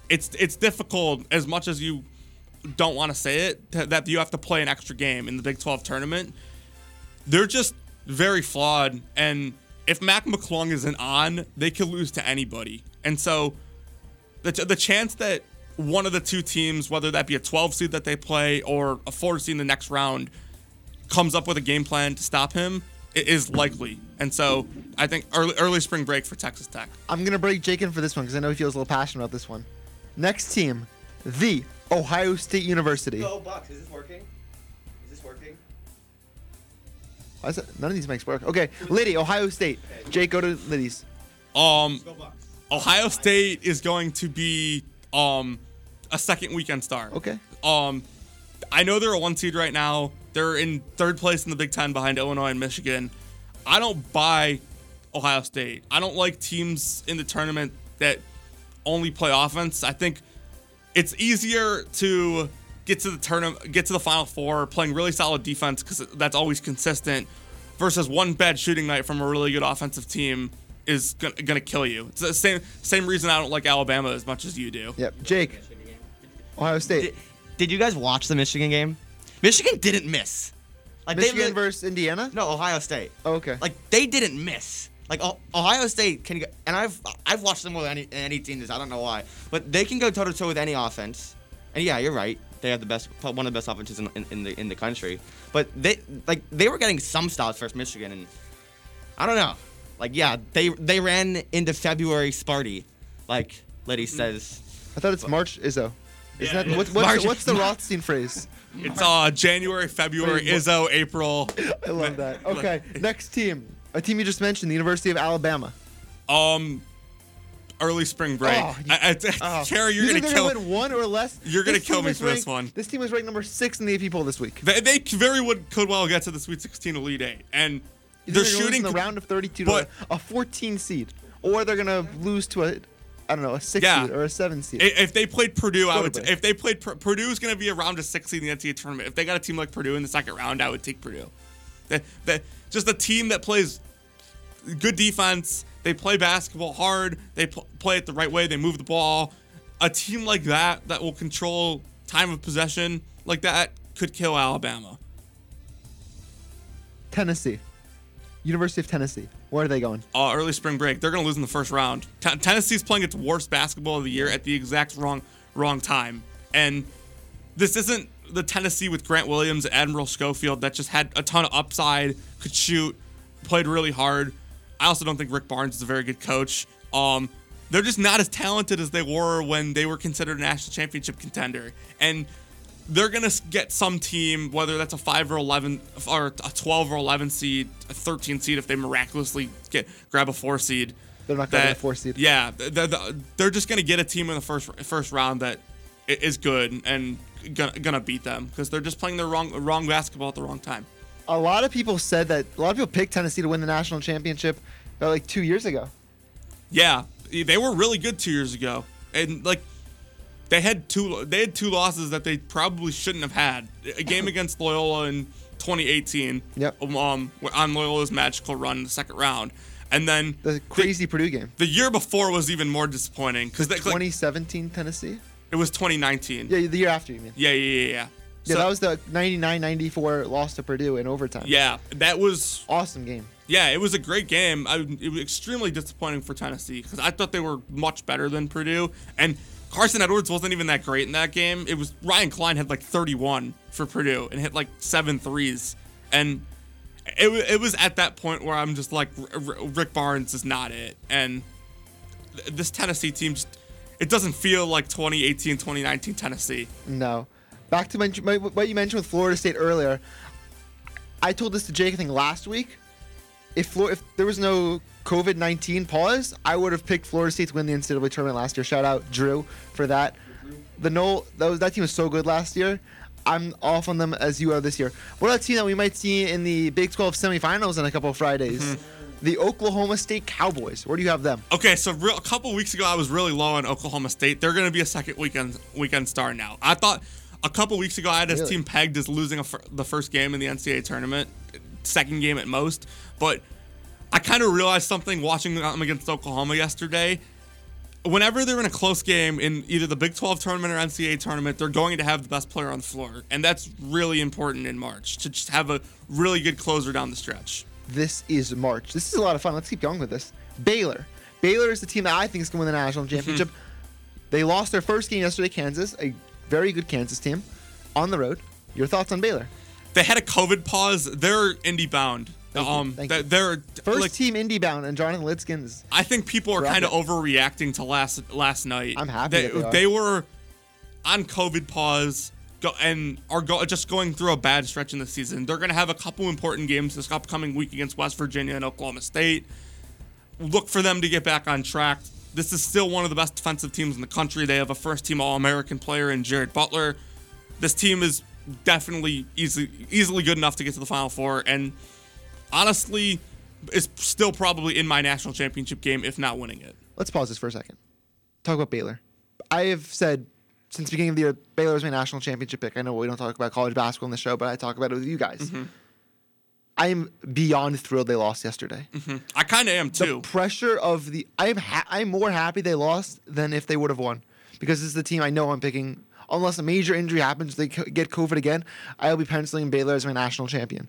it's it's difficult as much as you don't want to say it th- that you have to play an extra game in the Big 12 tournament. They're just very flawed, and if Mac McClung isn't on, they could lose to anybody, and so the, the chance that one of the two teams, whether that be a 12 seed that they play or a 4 seed in the next round, comes up with a game plan to stop him is likely. And so I think early early spring break for Texas Tech. I'm gonna break Jake in for this one because I know he feels a little passionate about this one. Next team, the Ohio State University. Go Bucks. Is this working? Is this working? Why is it- None of these mics work. Okay, Liddy, Ohio State. Jake, go to Liddy's. Um, Ohio State is going to be um a second weekend star. Okay. Um, I know they're a one seed right now. They're in third place in the Big Ten behind Illinois and Michigan. I don't buy Ohio State. I don't like teams in the tournament that only play offense. I think it's easier to get to the tournament, get to the Final Four, playing really solid defense because that's always consistent, versus one bad shooting night from a really good offensive team is gonna, gonna kill you. It's the same same reason I don't like Alabama as much as you do. Yep. Jake. Ohio State. Did, did you guys watch the Michigan game? Michigan didn't miss. Like they Michigan li- versus Indiana? No, Ohio State. Oh, okay. Like they didn't miss. Like Ohio State can, go, and I've I've watched them more than any any team. This I don't know why, but they can go toe to toe with any offense. And yeah, you're right. They have the best, one of the best offenses in, in, in the in the country. But they like they were getting some stops versus Michigan, and I don't know. Like yeah, they they ran into February Sparty, like Liddy says. I thought it's March Izzo. Isn't Yeah, that what's, it's what's, March- the, what's the Rothstein phrase? It's uh January, February, Wait, what- Izzo, April. I love that. Okay, next team. A team you just mentioned, the University of Alabama. Um, early spring break. Oh, you- I, I, Oh. Terry, you're You gonna kill. they're gonna win one or less. You're gonna This kill team me is for this ranked- one. This team was ranked number six in the AP poll this week. They, they very would could well get to the Sweet 16 Elite Eight, and They're lose shooting in the round of 32 but- to a, a 14 seed, or they're gonna lose to a, I don't know, a six Yeah. seed or a seven seed. If they played Purdue, I would. Quarterback. If they played Pur- Purdue's going to be around a six seed in the NCAA tournament. If they got a team like Purdue in the second round, I would take Purdue. That, that just a team that plays good defense. They play basketball hard. They pl- play it the right way. They move the ball. A team like that that will control time of possession like that could kill Alabama. Tennessee, University of Tennessee. Where are they going? uh, early spring break. They're going to lose in the first round. T- Tennessee's playing its worst basketball of the year at the exact wrong wrong time, and this isn't the Tennessee with Grant Williams, Admiral Schofield that just had a ton of upside, could shoot, played really hard. I also don't think Rick Barnes is a very good coach. Um, they're just not as talented as they were when they were considered a national championship contender, and they're gonna get some team, whether that's a five or eleven, or a twelve or eleven seed, a thirteen seed, if they miraculously get grab a four seed. They're not gonna get a four seed. Yeah, th- th- th- they're just gonna get a team in the first first round that is good and gonna, gonna beat them because they're just playing the wrong wrong basketball at the wrong time. A lot of people said that. A lot of people picked Tennessee to win the national championship uh, like two years ago. Yeah, they were really good two years ago, and like they had two they had two losses that they probably shouldn't have had. A game against Loyola in 2018. Yep. Um, on Loyola's magical run in the second round, and then The crazy Purdue game. the year before was even more disappointing because 2017 Tennessee. it was 2019. Yeah, the year after you mean. Yeah, yeah, yeah, yeah. Yeah, So- that was the 99-94 loss to Purdue in overtime. Yeah, that was Awesome game. yeah, it was a great game. I, it was extremely disappointing for Tennessee because I thought they were much better than Purdue, and Carson Edwards wasn't even that great in that game. It was Ryan Cline had like 31 for Purdue and hit like seven threes, and it, it was at that point where I'm just like Rick Barnes is not it, and th- this Tennessee team just it doesn't feel like 2018 2019 Tennessee. No. Back to mention, my- what you mentioned with Florida State earlier. I told this to Jake, I think, last week. If Flor- if there was no COVID 19 pause, I would have picked Florida State to win the NCAA tournament last year. Shout out Drew for that. The Knoll, that, was, that team was so good last year. I'm off on them as you are this year. What about a team that we might see in the Big 12 semifinals in a couple of Fridays? Mm-hmm. the Oklahoma State Cowboys. Where do you have them? Okay, so real, a couple weeks ago, I was really low on Oklahoma State. They're going to be a second weekend weekend star now. I thought a couple weeks ago I had this Really? team pegged as losing a fir- the first game in the NCAA tournament, second game at most. But I kind of realized something watching them against Oklahoma yesterday. Whenever they're in a close game in either the Big 12 tournament or NCAA tournament, they're going to have the best player on the floor, and that's really important in March to just have a really good closer down the stretch. This is March. This is a lot of fun. Let's keep going with this. Baylor. Baylor is the team that I think is going to win the national mm-hmm. championship. They lost their first game yesterday, Kansas, a very good Kansas team, on the road. Your thoughts on Baylor? They had a COVID pause. They're indie bound. Um, Thank they- you. they're First like, team indie bound, and Jonathan Litzkins. I think people are kind of overreacting to last last night. I'm happy They, they are. were on COVID pause go, and are go, just going through a bad stretch in the season. They're going to have a couple important games this upcoming week against West Virginia and Oklahoma State. Look for them to get back on track. This is still one of the best defensive teams in the country. They have a first team All American player in Jared Butler. This team is definitely easily easily good enough to get to the Final Four, and honestly, is still probably in my national championship game, if not winning it. Let's pause this for a second. Talk about Baylor. I have said since the beginning of the year, Baylor is my national championship pick. I know we don't talk about college basketball on the show, but I talk about it with you guys. Mm-hmm. I am beyond thrilled they lost yesterday. I kind of am too. The pressure of the I am ha- I'm more happy they lost than if they would have won because this is the team I know I'm picking. Unless a major injury happens, they get COVID again. I'll be penciling Baylor as my national champion.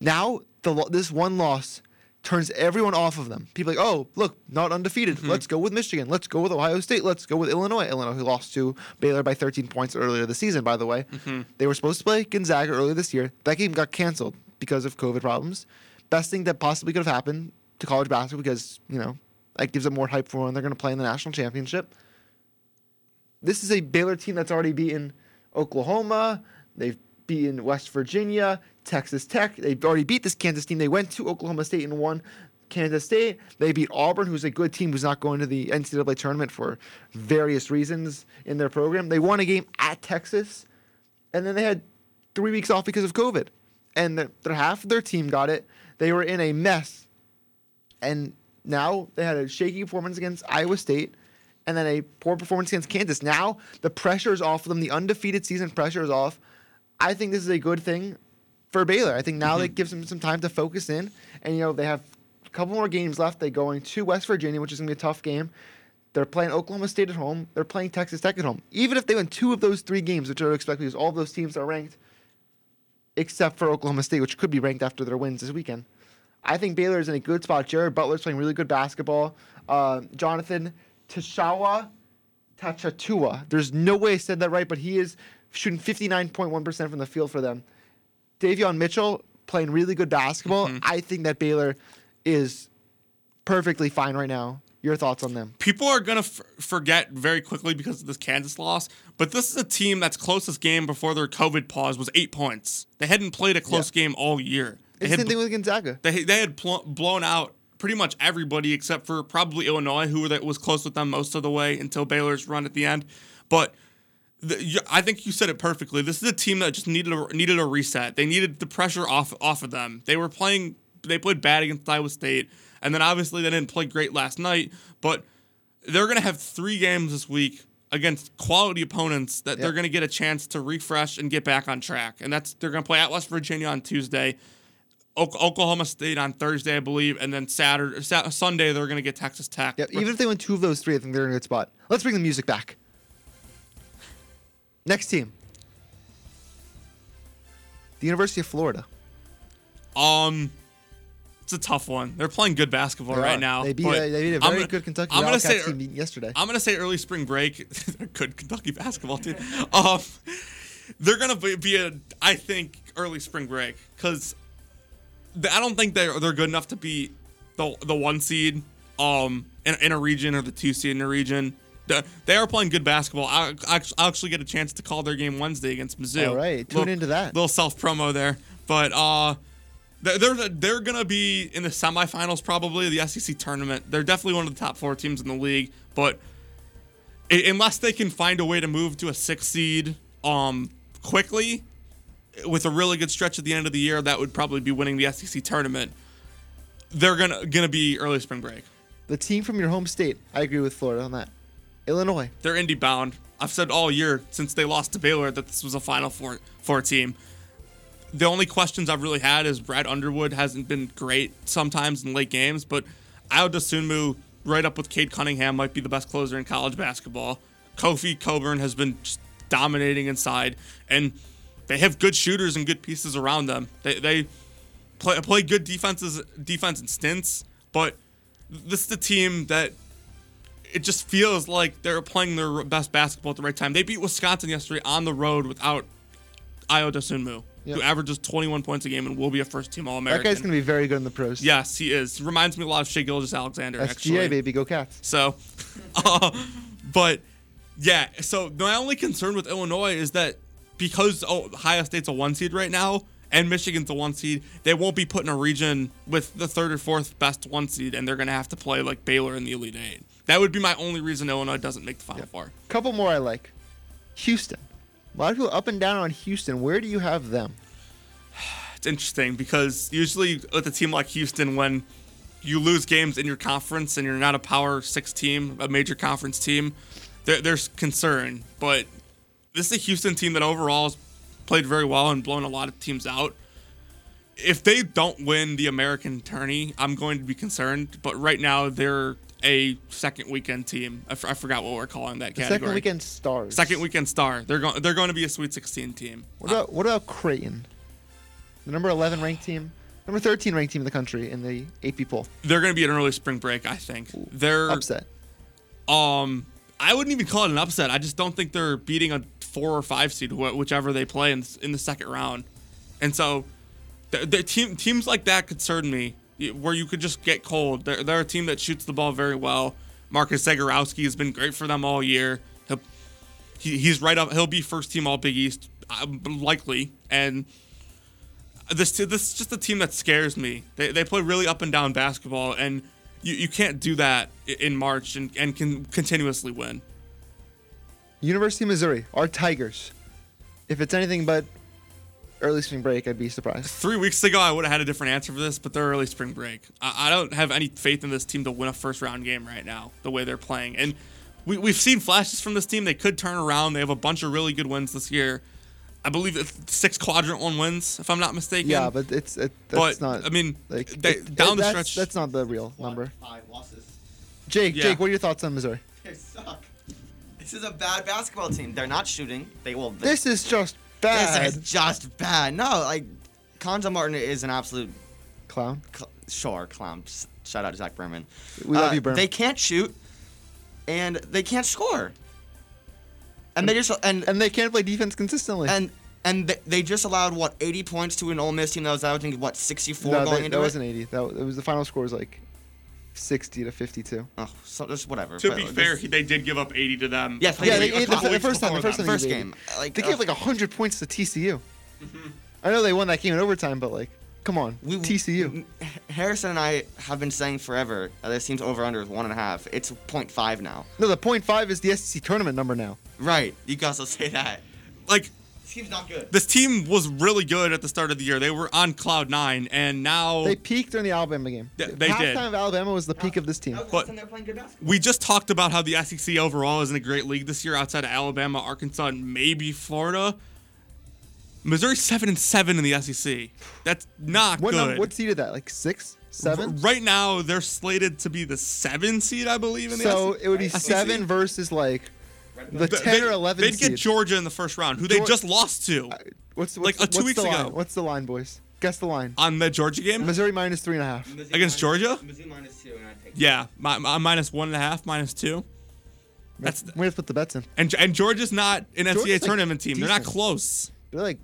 Now the this one loss turns everyone off of them. People are like, oh look, not undefeated. Mm-hmm. Let's go with Michigan. Let's go with Ohio State. Let's go with Illinois. Illinois who lost to Baylor by 13 points earlier this season. By the way, mm-hmm. they were supposed to play Gonzaga earlier this year. That game got canceled because of COVID problems. Best thing that possibly could have happened to college basketball because you know that gives them more hype for when they're going to play in the national championship. This is a Baylor team that's already beaten Oklahoma. They've beaten West Virginia, Texas Tech. They've already beat this Kansas team. They went to Oklahoma State and won Kansas State. They beat Auburn, who's a good team who's not going to the NCAA tournament for various reasons in their program. They won a game at Texas, and then they had three weeks off because of COVID. And their, half of their team got it. They were in a mess and now they had a shaky performance against Iowa State and then a poor performance against Kansas. Now the pressure is off of them. The undefeated season pressure is off. I think this is a good thing for Baylor. I think now that gives them some time to focus in. And, you know, they have a couple more games left. They're going to West Virginia, which is going to be a tough game. They're playing Oklahoma State at home. They're playing Texas Tech at home. Even if they win two of those three games, which I would expect because all of those teams are ranked, except for Oklahoma State, which could be ranked after their wins this weekend. I think Baylor is in a good spot. Jared Butler's playing really good basketball. Uh, Jonathan Tashawa Tachatua. There's no way I said that right, but he is shooting 59.1% from the field for them. Davion Mitchell playing really good basketball. Mm-hmm. I think that Baylor is perfectly fine right now. Your thoughts on them? People are gonna f- forget very quickly because of this Kansas loss, but this is a team that's closest game before their COVID pause was eight points. They hadn't played a close game all year. They It's the had same thing with Gonzaga. They they had pl- blown out pretty much everybody except for probably Illinois, who were that was close with them most of the way until Baylor's run at the end. But the, I think you said it perfectly. This is a team that just needed a, needed a reset. They needed the pressure off off of them. They were playing. They played bad against Iowa State, and then obviously they didn't play great last night. But they're gonna have three games this week against quality opponents that they're gonna get a chance to refresh and get back on track. And that's they're gonna play at West Virginia on Tuesday. Ok- Oklahoma State on Thursday, I believe, and then Saturday, Sa- Sunday they're gonna get Texas Tech. Yep. Even if they win two of those three, I think they're in a good spot. Let's bring the music back. Next team. The University of Florida. Um, it's a tough one. They're playing good basketball They right are. now. They beat a, they beat a I'm very gonna- good Kentucky I'm gonna say team yesterday. I'm gonna say early spring break. They're good Kentucky basketball team. Um, they're gonna be, be a I think early spring break because I don't think they're they're good enough to be the the one seed um in, in a region or the two seed in a region. They are playing good basketball. I, I I'll actually get a chance to call their game Wednesday against Mizzou. All right, tune Little- into that. Little self promo there, but uh, they're they're, they're gonna be in the semifinals probably the SEC tournament. They're definitely one of the top four teams in the league, but unless they can find a way to move to a six seed um quickly with a really good stretch at the end of the year, that would probably be winning the SEC tournament. they're gonna gonna be early spring break. The team from your home state. I agree with Florida on that. Illinois. They're indie bound. I've said all year since they lost to Baylor that this was a Final Four four team. The only questions I've really had is Brad Underwood hasn't been great sometimes in late games, but Ayo Dosunmu, right up with Cade Cunningham, might be the best closer in college basketball. Kofi Cockburn has been dominating inside, and they have good shooters and good pieces around them. They, they play, play good defenses, defense and stints, but this is the team that it just feels like they're playing their best basketball at the right time. They beat Wisconsin yesterday on the road without Ayo Dosunmu, Yep. who averages 21 points a game and will be a first-team All-American. That guy's gonna be very good in the pros. Yes, he is. Reminds me a lot of Shai Gilgeous-Alexander. SGA actually. baby, go Cats. So, uh, but yeah. So my only concern with Illinois is that because oh, Ohio State's a one seed right now and Michigan's a one seed, they won't be put in a region with the third or fourth best one seed, and they're gonna have to play like Baylor in the Elite Eight. That would be my only reason Illinois doesn't make the Final Four. Couple more I like. Houston. A lot of people up and down on Houston. Where do you have them? It's interesting because usually with a team like Houston, when you lose games in your conference and you're not a Power Six team, a major conference team, there, there's concern. But this is a Houston team that overall has played very well and blown a lot of teams out. If they don't win the American tourney, I'm going to be concerned. But right now, they're a second weekend team. I, f- I forgot what we're calling that The category. second weekend stars. Second weekend star. They're going. They're going to be a Sweet 16 team. What about what about Creighton? The number 11 ranked team, number 13 ranked team in the country in the AP poll. They're going to be an early spring break. I think they're upset. Um, I wouldn't even call it an upset. I just don't think they're beating a four or five seed, wh- whichever they play in in the second round. And so, the, the team teams like that concern me, where you could just get cold. They're, they're a team that shoots the ball very well. Marcus Zegarowski has been great for them all year. He'll, he, he's right up. He'll be first team All Big East, uh, likely. And this this is just a team that scares me. They, they play really up and down basketball, and you, you can't do that in March and, and can continuously win. University of Missouri, our Tigers. If it's anything but early spring break, I'd be surprised. Three weeks ago, I would have had a different answer for this, but they're early spring break. I, I don't have any faith in this team to win a first round game right now, the way they're playing. And we, we've seen flashes from this team. They could turn around. They have a bunch of really good wins this year. I believe it's six quadrant one wins, if I'm not mistaken. Yeah, but it's it, that's But, not. I mean, like they- it- down the that's, stretch- That's not the real number. Five losses. Jake, Yeah. Jake, what are your thoughts on Missouri? They suck. This is a bad basketball team. They're not shooting. They will. This is just bad. This is just bad. No, like Cuonzo Martin is an absolute Clown. cl- sure clown. Shout out to Zach Berman. We love Uh, you, Berman. They can't shoot, and they can't score. And they just and and they can't play defense consistently. and and th- they just allowed what 80 points to an Ole Miss team that was averaging what 64 no, going that, into that it. wasn't 80. That was, it was the final score was like 60 to 52. Oh, so just whatever. To but be this- fair, they did give up 80 to them. Yes, Yeah, they, they, the, the first time, the first time they first gave game. Like they uh, gave like 100 points to TCU. I know they won that game in overtime, but like, come on, we, TCU. Harrison and I have been saying forever that this team's over under is one and a half. It's 0.5 now. No, the point five is the SEC tournament number now. Right. You can also say that. Like, This team's not good. this team was really good at the start of the year. They were on cloud nine, and now They peaked during the Alabama game. Th- they Halftime did. of Alabama was the peak of this team. But- they're playing good basketball. we just talked about how the SEC overall isn't a great league this year outside of Alabama, Arkansas, and maybe Florida. Missouri's seven and seven in the SEC. That's not What, good. num- what seed is that? Like six, seven? R- Right now, they're slated to be the seven seed, I believe. In the So SEC. it would be SEC. seven versus like the Th- 10 they- or 11 They'd seed. get Georgia in the first round, who they just lost to What's, what's like, uh, two what's weeks the line? ago. What's the line, boys? Guess the line. on the Georgia game Missouri minus three and a half. against Georgia. Mizzou minus two, and I take Yeah, mi- mi- minus one and a half, minus two. That's We have to put the bets in. and and Georgia's not an NCAA like, tournament team. They're not close. They're like,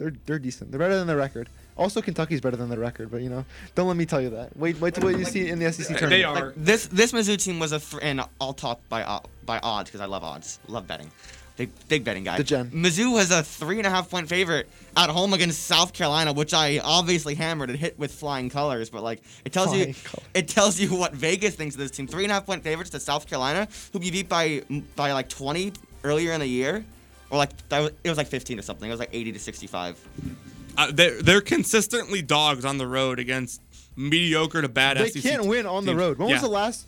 they're they're decent. They're better than the record. Also, Kentucky's better than the record, but you know, don't let me tell you that. Wait, wait till what you see in the SEC tournament. They are. Like this this Mizzou team was a th- and I'll talk by o- by odds because I love odds, love betting, big big betting guy. The gem. Mizzou was a three and a half point favorite at home against South Carolina, which I obviously hammered and hit with flying colors. But like it tells you, colors. it tells you what Vegas thinks of this team. Three and a half point favorites to South Carolina, who you beat by by like 20 earlier in the year, or like that was, it was like 15 or something. It was like 80 to 65. Uh, they're they're consistently dogs on the road against mediocre to bad They SEC can't win on the road. When Yeah. was the last?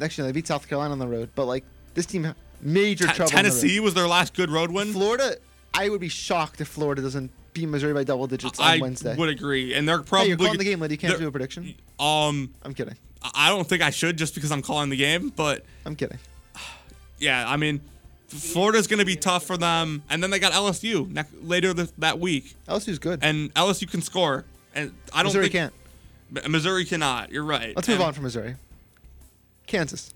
Actually, they beat South Carolina on the road, but like this team, major Te- trouble. on the road. Tennessee was their last good road win. Florida. I would be shocked if Florida doesn't beat Missouri by double digits on Wednesday. I would agree, and they're hey, probably you're calling the game, Liddy. Can't do a prediction. Um, I'm kidding. I don't think I should just because I'm calling the game, but I'm kidding. yeah, I mean, Florida's going to be tough for them, and then they got LSU later th- that week, LSU's good. and LSU can score, and I don't Missouri think can't. M- Missouri cannot. You're right. Let's move And on from Missouri. Kansas,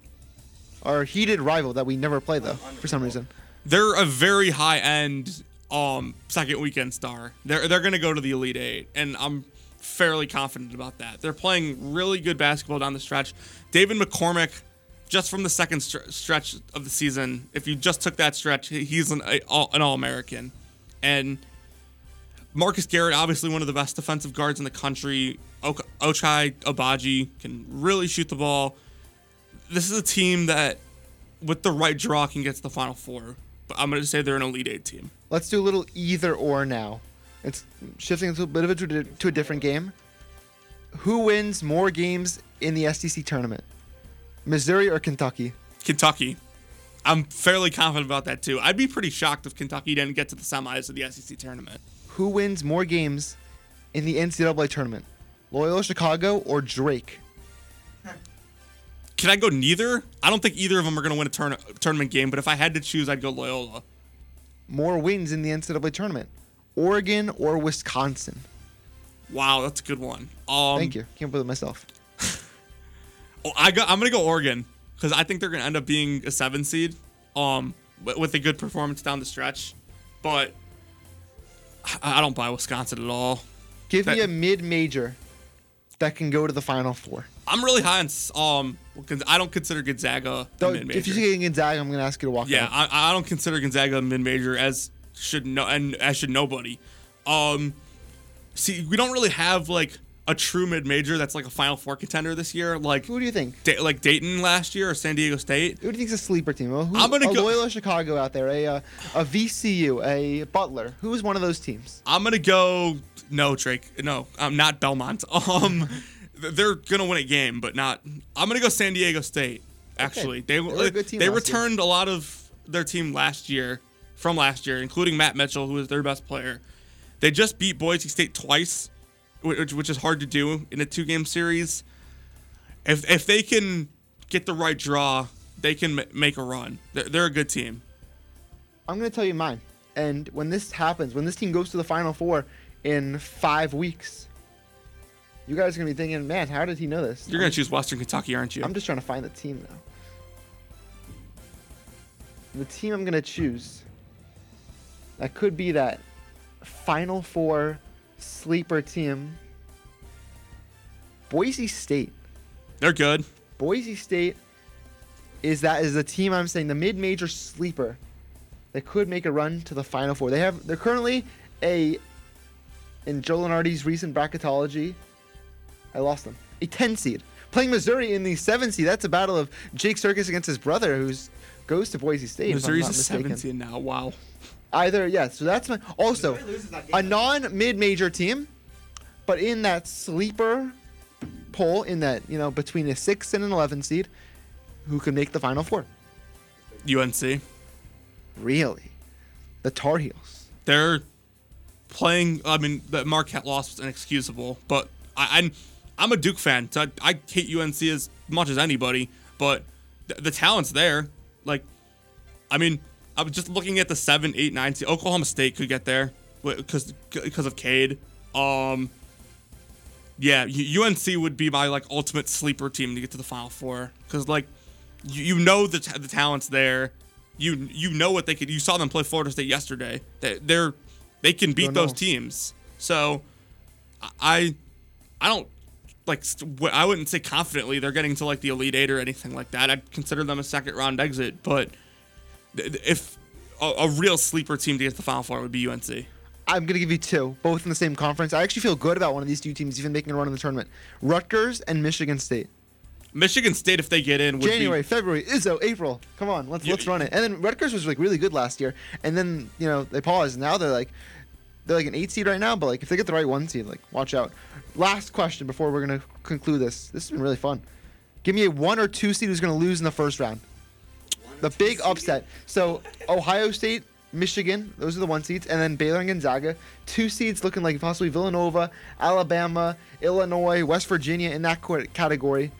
our heated rival that we never play though for some reason. They're a very high end um second weekend star. They're they're going to go to the Elite Eight, and I'm fairly confident about that. They're playing really good basketball down the stretch. David McCormack, just from the second str- stretch of the season, if you just took that stretch, he's an all, an All American, and Marcus Garrett, obviously one of the best defensive guards in the country. Ok- Ochai Agbaji can really shoot the ball. This is a team that, with the right draw, can get to the Final Four. But I'm going to say they're an Elite Eight team. Let's do a little either or now. It's shifting into a bit of a to a different game. Who wins more games in the SEC tournament? Missouri or Kentucky? Kentucky. I'm fairly confident about that too. I'd be pretty shocked if Kentucky didn't get to the semis of the SEC tournament. Who wins more games in the NCAA tournament? Loyola Chicago or Drake? Can I go neither? I don't think either of them are going to win a tourna- tournament game, but if I had to choose, I'd go Loyola. More wins in the NCAA tournament? Oregon or Wisconsin? Wow, that's a good one. Um, Thank you. Can't believe it myself. Oh, I go, I'm going to go Oregon because I think they're going to end up being a seven seed um, with, a good performance down the stretch. But I, I don't buy Wisconsin at all. Give me a mid-major that can go to the Final Four. I'm really high on. Um, because I don't consider Gonzaga Though, mid-major. if you say Gonzaga, I'm going to ask you to walk Yeah, out. I, I don't consider Gonzaga a mid major as should no and as should nobody. Um, see, we don't really have like a true mid major that's like a Final Four contender this year. Like Who do you think? Da- like Dayton last year or San Diego State. Who do you think's a sleeper team? Well, who, I'm gonna a go- Loyola Chicago out there, a uh, a VCU, a Butler. Who is one of those teams? I'm gonna go no Drake. No, I'm not Belmont. Um, they're gonna win a game, but not. I'm gonna go San Diego State. Actually, they were a good team they last year. returned a lot of their team last year from last year, including Matt Mitchell, who was their best player. They just beat Boise State twice, which, which is hard to do in a two-game series. If if they can get the right draw, they can ma- make a run. They're, they're a good team. I'm going to tell you mine. And when this happens, when this team goes to the Final Four in five weeks, you guys are going to be thinking, man, how did he know this? You're I'm gonna choose Western Kentucky, aren't you? I'm just trying to find the team now. The team I'm gonna choose. That could be that Final Four sleeper team. Boise State. They're good. Boise State is that is the team I'm saying the mid-major sleeper that could make a run to the Final Four. They have they're currently a in Joe Lunardi's recent bracketology. I lost them. A 10 seed. Playing Missouri in the 7 seed. That's a battle of Jake Circus against his brother who's goes to Boise State. if I'm Missouri's not a mistaken. 17 now. Wow. Either yeah, so that's my also a non mid-major team, but in that sleeper poll in that you know between a six and an eleven seed, who could make the final four? UNC. Really, the Tar Heels. They're playing. I mean, the Marquette loss was inexcusable, but I, I'm I'm a Duke fan. So I, I hate UNC as much as anybody, but the, the talent's there. Like, I mean, I was just looking at the seven, eight, nine. See, Oklahoma State could get there because because of Cade. Um, yeah, UNC would be my like ultimate sleeper team to get to the Final Four because like you, you know the t- the talent's there. You you know what they could. You saw them play Florida State yesterday. They, they're they can beat those teams. So I I don't like I wouldn't say confidently they're getting to like the Elite Eight or anything like that. I'd consider them a second round exit. But if a, a real sleeper team to get to the Final Four would be UNC. I'm gonna give you two, both in the same conference. I actually feel good about one of these two teams even making a run in the tournament. Rutgers and Michigan State. Michigan State, if they get in, would January, be February, Izzo, April. Come on, let's let's run it. And then Rutgers was like really good last year, and then you know they paused. Now they're like, they're like an eight seed right now, but like if they get the right one seed, like watch out. Last question before we're gonna conclude this. This has been really fun. Give me a one or two seed who's gonna lose in the first round. The big upset. So Ohio State, Michigan, those are the one seeds, and then Baylor and Gonzaga. Two seeds looking like possibly Villanova, Alabama, Illinois, West Virginia in that category.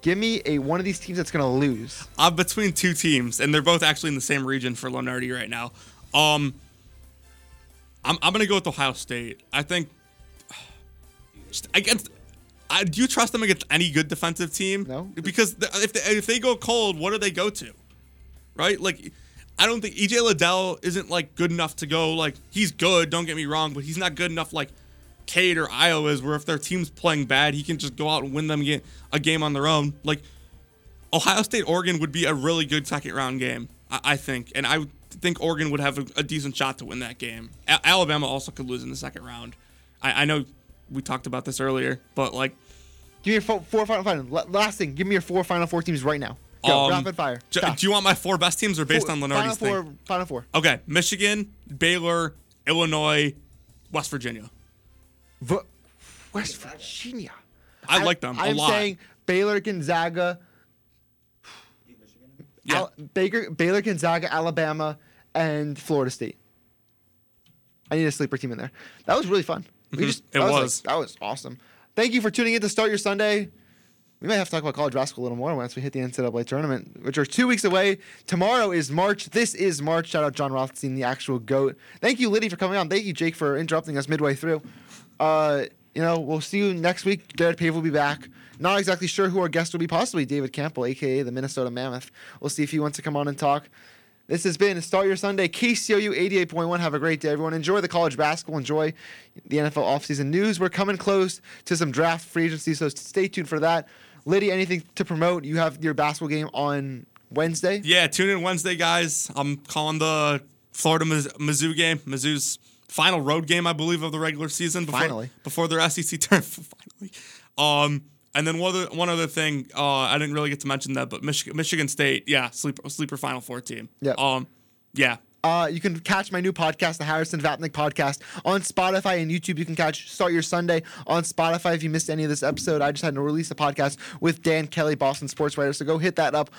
Give me a one of these teams that's gonna lose. I'm between two teams, and they're both actually in the same region for Lunardi right now. Um, I'm, I'm gonna go with Ohio State. I think against. I, do you trust them against any good defensive team? No. Because if they, if they go cold, what do they go to? Right? Like, I don't think EJ Liddell isn't like good enough to go. Like, he's good. Don't get me wrong, but he's not good enough like Cade or Iowa is, where if their team's playing bad, he can just go out and win them a game on their own. Like, Ohio State Oregon would be a really good second round game, I, I think, and I think Oregon would have a, a decent shot to win that game. A- Alabama also could lose in the second round. I, I know we talked about this earlier, but like, Give me your four, four final final. La- Last thing, give me your four final four teams right now. Go um, rapid fire. do, do you want my four best teams or based Four- on final Lunardi's four? thing? Final four. Okay, Michigan, Baylor, Illinois, West Virginia. V- West Virginia. I like them I'm lot. saying Baylor, Gonzaga, Yeah. Al- Baker, Baylor, Gonzaga, Alabama, and Florida State. I need a sleeper team in there. That was really fun. We Mhm. just It like- was. that was awesome. Thank you for tuning in to start your Sunday. We might have to talk about college basketball a little more once we hit the NCAA tournament, which are two weeks away. Tomorrow is March. This is March. Shout out Jon Rothstein, the actual goat. Thank you, Liddy, for coming on. Thank you, Jake, for interrupting us midway through. Uh, you know, we'll see you next week. Jared Pave will be back. Not exactly sure who our guest will be. Possibly David Campbell, aka the Minnesota Mammoth. We'll see if he wants to come on and talk. This has been Start Your Sunday, KCOU 88.1. Have a great day, everyone. Enjoy the college basketball. Enjoy the NFL offseason news. We're coming close to some draft free agency, so stay tuned for that. Liddy, anything to promote? You have your basketball game on Wednesday. Yeah, tune in Wednesday, guys. I'm calling the Florida Mizzou game. Mizzou's final road game, I believe, of the regular season. Before, Finally. before their SEC turn. finally. Um, and then one other one other thing, uh, I didn't really get to mention that, but Michigan, Michigan State, yeah, sleeper sleeper Final Four team. Yep. Um, yeah. Uh, you can catch my new podcast, the Harrison Vapnik podcast, on Spotify and YouTube. You can catch Start Your Sunday on Spotify if you missed any of this episode. I just had to release a podcast with Dan Kelly, Boston sports writer. So go hit that up